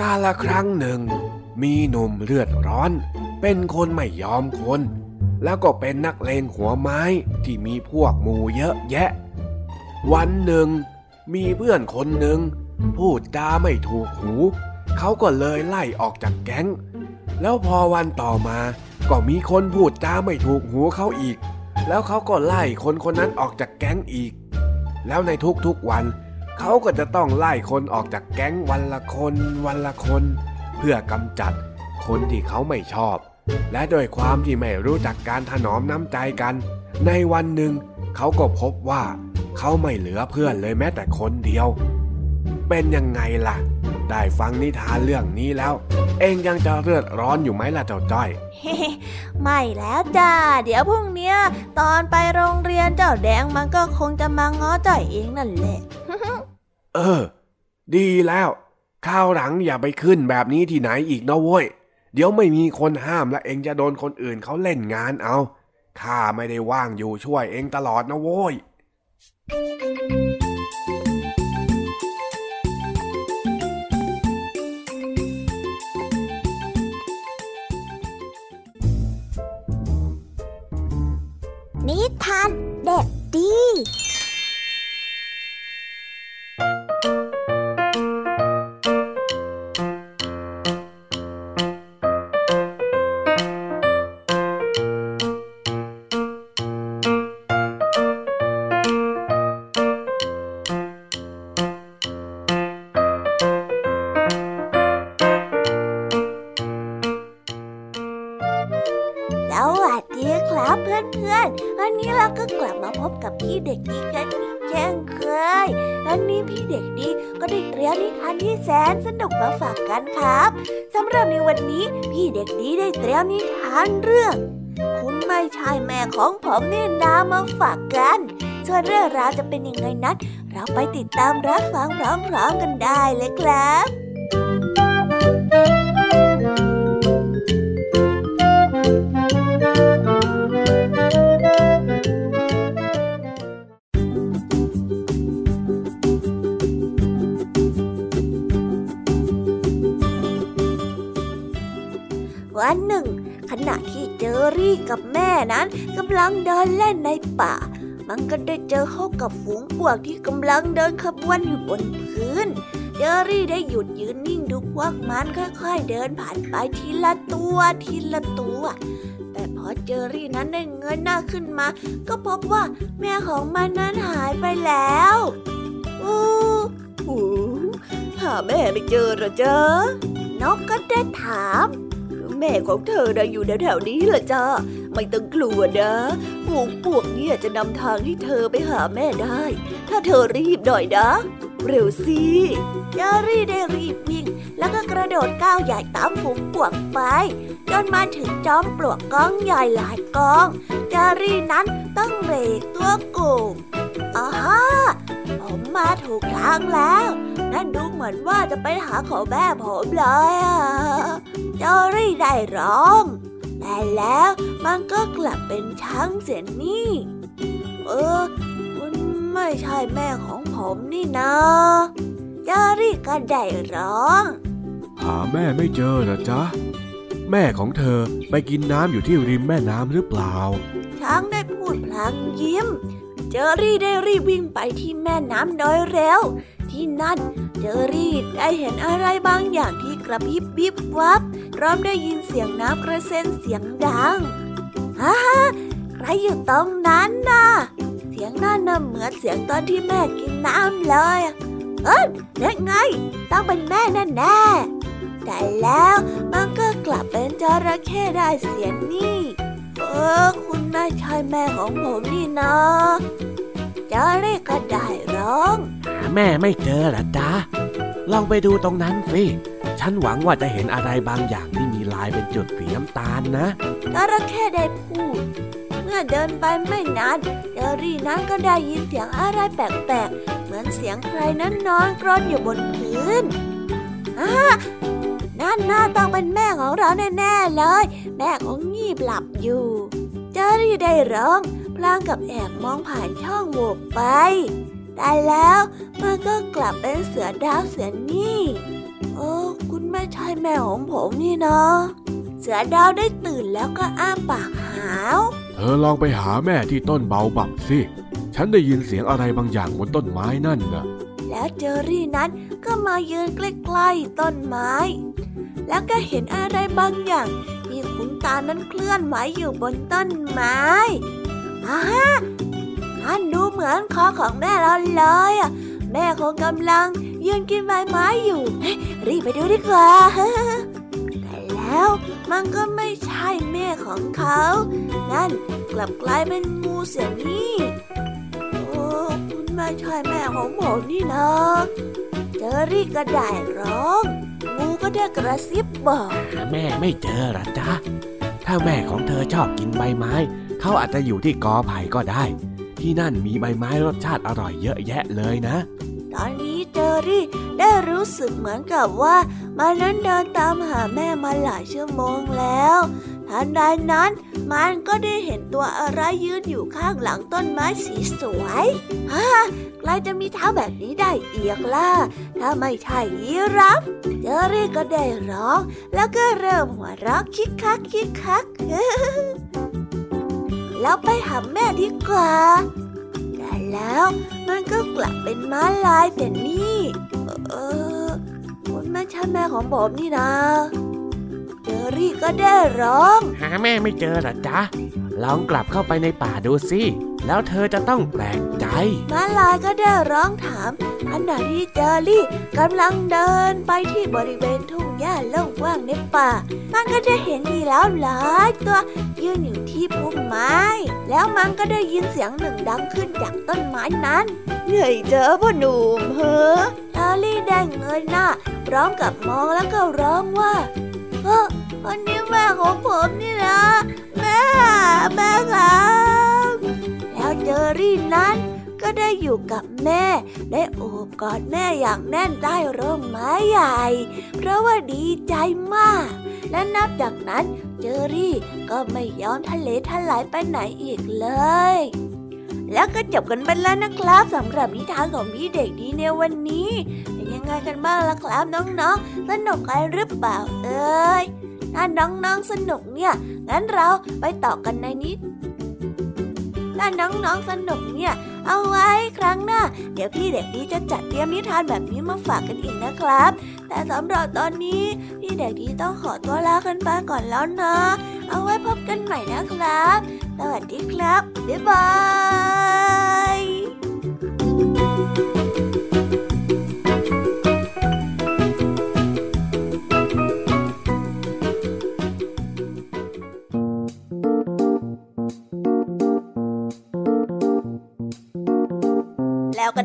B: กาละครั้งหนึ่ง มีหนุ่มเลือดร้อน เป็นคนไม่ยอมคน แล้วก็เป็นนักเลงหัวไม้ที่มีพวกหมู่เยอะแยะ วันหนึ่งมีเพื่อนคนหนึ่ง พูดจาไม่ถูกหู เขาก็เลยไล่ออกจากแก๊ง แล้วพอวันต่อมา ก็มีคนพูดจาไม่ถูกหูเขาอีก แล้วเขาก็ไล่คนคนนั้นออกจากแก๊งอีก แล้วในทุกๆวัน เขาก็จะต้องไล่คนออกจากแก๊งวันละคนวันละคน เพื่อกำจัดคนที่เขาไม่ชอบ และโดยความที่ไม่รู้จักการถนอมน้ำใจกัน ในวันหนึ่งเขาก็พบว่า เขาไม่เหลือเพื่อนเลยแม้แต่คนเดียว เป็นยังไงล่ะ ได้ฟังนิทานเรื่องนี้แล้ว เองยังจะเลือดร้อนอยู่ไหมล่ะเจ้าจ้อย
A: ไม่แล้วจ้า เดี๋ยวพรุ่งเนี้ยตอนไปโรงเรียนเจ้าแดงมันก็คงจะมาง้อจ่อยเองนั่นแหละ
B: เออ ดีแล้วข้าวหลังอย่าไปขึ้นแบบนี้ที่ไหนอีกนะเว้ย เดี๋ยวไม่มีคนห้ามและเองจะโดนคนอื่นเขาเล่นงานเอา ข้าไม่ได้ว่างอยู่ช่วยเองตลอดนะโว้ย
D: เรา
A: ไปติดตามรับฟังพร้อมๆกันได้เลยครับ มันก็ได้เจอเข้ากับฝูงปวกที่กำลังเดินขบวนอยู่บนพื้นเจอรี่ได้หยุดยืนนิ่งดูพวกมันค่อยๆเดินผ่านไปทีละตัวทีละตัว แต่พอเจอรี่นั้นได้เงยหน้าขึ้นมา ก็พบว่าแม่ของมันนั้นหายไปแล้วอู้หูหาแม่ไม่เจอหรอจ๊ะนกก็ได้ถาม แม่ของเธอนะอยู่แถวๆนี้แหละจ้าไม่ต้องกลัวนะ ฝูงปวกเนี่ยจะนำทางให้เธอไปหาแม่ได้ ถ้าเธอรีบหน่อยนะ เร็วสิเจอรี่ได้รีบวิ่ง แล้วก็กระโดดก้าวใหญ่ตามฝูงปวกไป จนมาถึงจอมปลวกก้องใหญ่หลายกองเจอรี่นั้นต้องเบรกตัวโก่งอาฮ่าผมมาถูกทางแล้ว นั่นดูเหมือนว่าจะไปหาของแม่ผมเลยอะเจอรี่ได้ร้อง แต่แล้วมันก็กลับเป็นช้างเสียนี่ เออ คุณไม่ใช่แม่ของผมนี่นะเจอรี่ก็ได้ร้อง
B: หาแม่ไม่เจอเหรอจ๊ะ แม่ของเธอไปกินน้ำอยู่ที่ริมแม่น้ำหรือเปล่า
A: ช้างได้พูดพลางยิ้ม เจอรี่ได้รีบวิ่งไปที่แม่น้ำโดยเร็ว ที่นั่น เจอรี่ได้เห็นอะไรบางอย่างที่กระพริบวิบวับพร้อมได้ยินเสียงน้ำกระเซ็นเสียงดังฮ่าใครอยู่ตรงนั้นน่ะ เสียงนั่นน่ะเหมือนเสียงตอนที่แม่กินน้ำเลย เอ้ยนั่ไง ต้องเป็นแม่แน่แน่แต่แล้วมันก็กลับเป็นจระเข้ได้เสียนี่ เออ คุณไม่ใช่แม่ของผมนี่นะ จะเรียกก็ได้ร้อง
E: หาแม่ไม่เจอเหรอจ๊ะลองไปดูตรงนั้นสิฉันหวังว่าจะเห็นอะไรบางอย่างที่มีลายเป็นจุดสีน้ำตาลนะ
A: จระเข้ได้พูด เมื่อเดินไปไม่นานเจอรี่นั้นก็ได้ยินเสียงอะไรแปลกๆ เหมือนเสียงใครนั้นนอนกรนอยู่บนพื้นอ่านั่นน่าต้องเป็นแม่ของเราแน่ๆเลย แม่ของงีบหลับอยู่ เจอรี่ได้ร้อง พลางกับแอบมองผ่านช่องโหว่ไปแต่แล้วมันก็กลับเป็นเสือดาวเสือนี่โอ้คุณไม่ใช่แม่ของผมนี่นะเสือดาวได้ตื่นแล้วก็อ้าปากหาว
B: เธอลองไปหาแม่ที่ต้นเบาบับสิ ฉันได้ยินเสียงอะไรบางอย่างบนต้นไม้นั่นน่ะ
A: แล้วเจอรี่นั้นก็มายืนใกล้ๆต้นไม้ แล้วก็เห็นอะไรบางอย่างที่ขุนตานั้นเคลื่อนไหวอยู่บนต้นไม้ อาฮะอันดูเหมือนคอของแม่เราเลยอะแม่คงกำลังยืนกินใบไม้อยู่เฮ้ยรีบไปดูดีกว่าแต่แล้วมันก็ไม่ใช่แม่ของเขา นั่นกลับกลายเป็นงูเสียนี่โอ้คุณไม่ใช่แม่ของผมนี่นะเจอรี่ก็ได้ร้อง งูก็ได้กระซิบบอก
E: แม่ไม่เจอหรอจ๊ะ ถ้าแม่ของเธอชอบกินใบไม้ เขาอาจจะอยู่ที่กอไผ่ก็ได้ ที่นั่นมีใบไม้รสชาติอร่อยเยอะแยะเลยนะ
A: ตอนนี้เจอรี่ได้รู้สึกเหมือนกับว่ามันนั้นเดินตามหาแม่มาหลายชั่วโมงแล้วทันใดนั้นมันก็ได้เห็นตัวอะไรยืนอยู่ข้างหลังต้นไม้สีสวยฮ่าใครจะมีเท้าแบบนี้ได้เอียกล่ะ ถ้าไม่ใช่ยีรับเจอรี่ก็ได้ร้อง แล้วก็เริ่มหัวเราะคิกคักคิกคัก แล้วไปหาแม่ดีกว่า แต่แล้วมันก็กลับเป็นม้าลายแต่นี่ เออคุณไม่ใช่แม่ของผมนี่นะ เจอรี่ก็ได้ร้อง
E: หาแม่ไม่เจอเหรอจ๊ะ ลองกลับเข้าไปในป่าดูสิ แล้วเธอจะต้องแปลกใจ
A: ม้าลายก็ได้ร้องถาม ขณะที่เจอรี่กำลังเดินไปที่บริเวณทุ่งหญ้าโล่งว่างในป่า มันก็จะเห็นมีแล้วหลายตัวยืนอยู่ที่พุ่มไม้ แล้วมันก็ได้ยินเสียงหนึ่งดังขึ้นจากต้นไม้นั้นเหนื่อยเจอพ่อหนุ่มเฮ้อเจอรี่ได้เงยหน้าพร้อมกับมองแล้วก็ร้องว่าเออวันนี้แม่ของผมนี่นะแม่แม่ครับแล้วเจอรี่นั้น ก็ได้อยู่กับแม่ ได้โอบกอดแม่อย่างแน่นใต้ร่มไม้ใหญ่ เพราะว่าดีใจมาก และนับจากนั้นเจอรี่ก็ไม่ยอมทะเลทลายไปไหนอีกเลยแล้วก็จบกันไปแล้วนะครับสำหรับนิทานของพี่เด็กดีในวันนี้ เป็นยังไงกันบ้างล่ะครับน้องๆสนุกกันหรือเปล่าเอ้ยถ้าน้องๆสนุกเนี่ย งั้นเราไปต่อกันในนิดถ้าน้องๆสนุกเนี่ย เอาไว้ครั้งหน้า เดี๋ยวพี่เด็กดีจะจัดเตรียมนิทานแบบนี้มาฝากกันอีกนะครับ แต่สำหรับตอนนี้ พี่เด็กดีต้องขอตัวลากันไปก่อนแล้วนะ เอาไว้พบกันใหม่นะครับ สวัสดีครับ บ๊ายบาย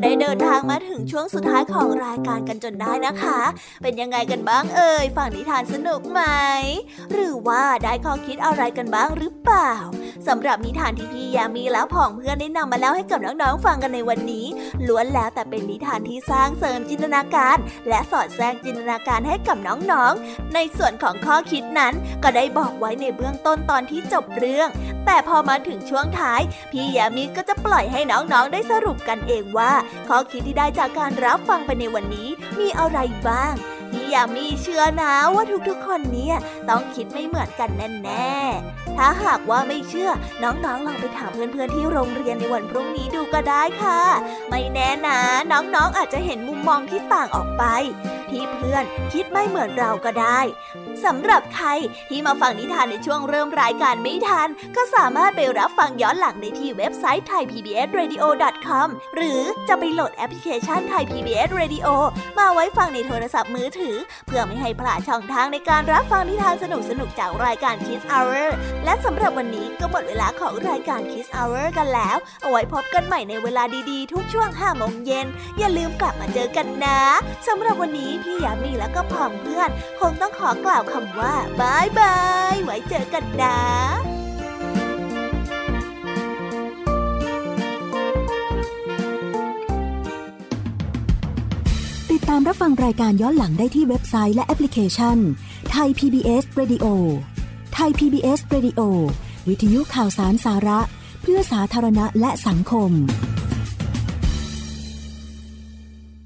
A: ได้เดินทางมาถึงช่วงสุดท้ายของรายการกันจนได้นะคะ เป็นยังไงกันบ้างเอ่ยฟังนิทานสนุกไหม หรือว่าได้ข้อคิดอะไรกันบ้างหรือเปล่าสำหรับนิทานที่พี่ยามีแล้วผองเพื่อนได้นำมาเล่าให้กับน้องๆฟังกันในวันนี้ ล้วนแล้วแต่เป็นนิทานที่สร้างเสริมจินตนาการ และสอดแทรกจินตนาการให้กับน้องๆ ในส่วนของข้อคิดนั้นก็ได้บอกไว้ในเบื้องต้นตอนที่จบเรื่อง แต่พอมาถึงช่วงท้าย พี่ยามีก็จะปล่อยให้น้องๆได้สรุปกันเองว่าข้อคิดที่ได้จากการรับฟังไปในวันนี้มีอะไรบ้างพี่ยามีเชื่อนะว่าทุกๆคนเนี่ยต้องคิดไม่เหมือนกันแน่ๆ ถ้าหากว่าไม่เชื่อ น้องๆลองไปถามเพื่อนๆที่โรงเรียนในวันพรุ่งนี้ดูก็ได้ค่ะ ไม่แน่นะ น้องๆอาจจะเห็นมุมมองที่ต่างออกไป ที่เพื่อนคิดไม่เหมือนเราก็ได้ สำหรับใครที่มาฟังนิทานในช่วงเริ่มรายการไม่ทัน ก็สามารถไปรับฟังย้อนหลังได้ที่เว็บไซต์ thaipbsradio.com หรือจะไปโหลดแอปพลิเคชัน Thai PBS Radio มาไว้ฟังในโทรศัพท์มือถือ เพื่อไม่ให้พลาดช่องทางในการรับฟังนิทานสนุกๆจากรายการ Kids Hour และสำหรับวันนี้ก็หมดเวลาของรายการ Kids Hour กันแล้ว เอาไว้พบกันใหม่ในเวลาดีๆ ทุกช่วง5โมงเย็นอย่าลืมกลับมาเจอกันนะสำหรับวันนี้พี่ยามีและก็พ่อเพื่อนคงต้องขอกล่าวคำว่าบายบาย ไว้เจอกันนะ
F: ติดตามรับฟังรายการย้อนหลังได้ที่เว็บไซต์และแอปพลิเคชันไทย PBS Radio ไทย PBS Radio วิทยุข่าวสารสาระ เพื่อสาธารณะและสังคม